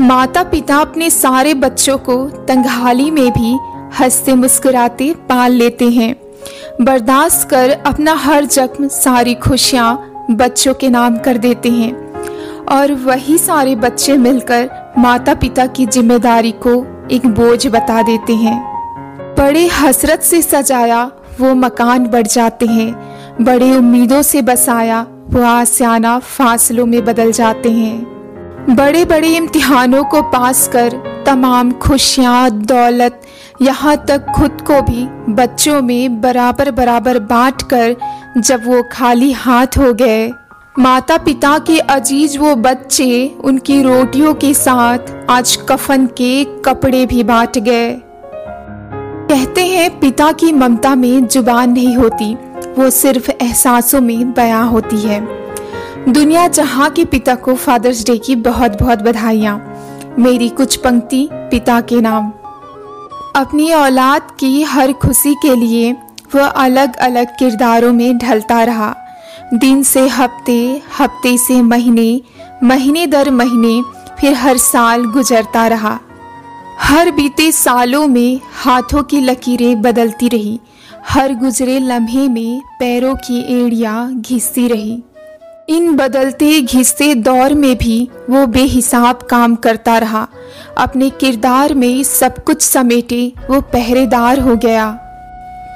माता पिता अपने सारे बच्चों को तंगहाली में भी हँसते मुस्कुराते पाल लेते हैं। बर्दाश्त कर अपना हर जख्म, सारी खुशियाँ बच्चों के नाम कर देते हैं। और वही सारे बच्चे मिलकर माता पिता की ज़िम्मेदारी को एक बोझ बता देते हैं। बड़े हसरत से सजाया वो मकान बढ़ जाते हैं। बड़े उम्मीदों से बसाया वो आसियाना फासलों में बदल जाते हैं। बड़े बड़े इम्तिहानों को पास कर तमाम खुशियाँ, दौलत, यहाँ तक खुद को भी बच्चों में बराबर बराबर बांट कर जब वो खाली हाथ हो गए। माता पिता के अज़ीज़ वो बच्चे उनकी रोटियों के साथ आज कफन के कपड़े भी बांट गए। कहते हैं पिता की ममता में ज़ुबान नहीं होती, वो सिर्फ़ एहसासों में बयां होती है। दुनिया जहाँ के पिता को फादर्स डे की बहुत बहुत बधाइयाँ। मेरी कुछ पंक्ति पिता के नाम। अपनी औलाद की हर खुशी के लिए वह अलग अलग किरदारों में ढलता रहा। दिन से हफ़्ते हफ़्ते से महीने महीने दर महीने फिर हर साल गुजरता रहा। हर बीते सालों में हाथों की लकीरें बदलती रही। हर गुजरे लम्हे में पैरों की एड़ियाँ घिसती रही। इन बदलते घिसते दौर में भी वो बेहिसाब काम करता रहा। अपने किरदार में सब कुछ समेटे वो पहरेदार हो गया।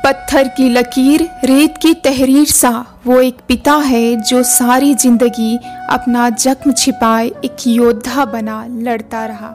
पत्थर की लकीर, रेत की तहरीर सा वो एक पिता है जो सारी ज़िंदगी अपना जख्म छिपाए एक योद्धा बना लड़ता रहा।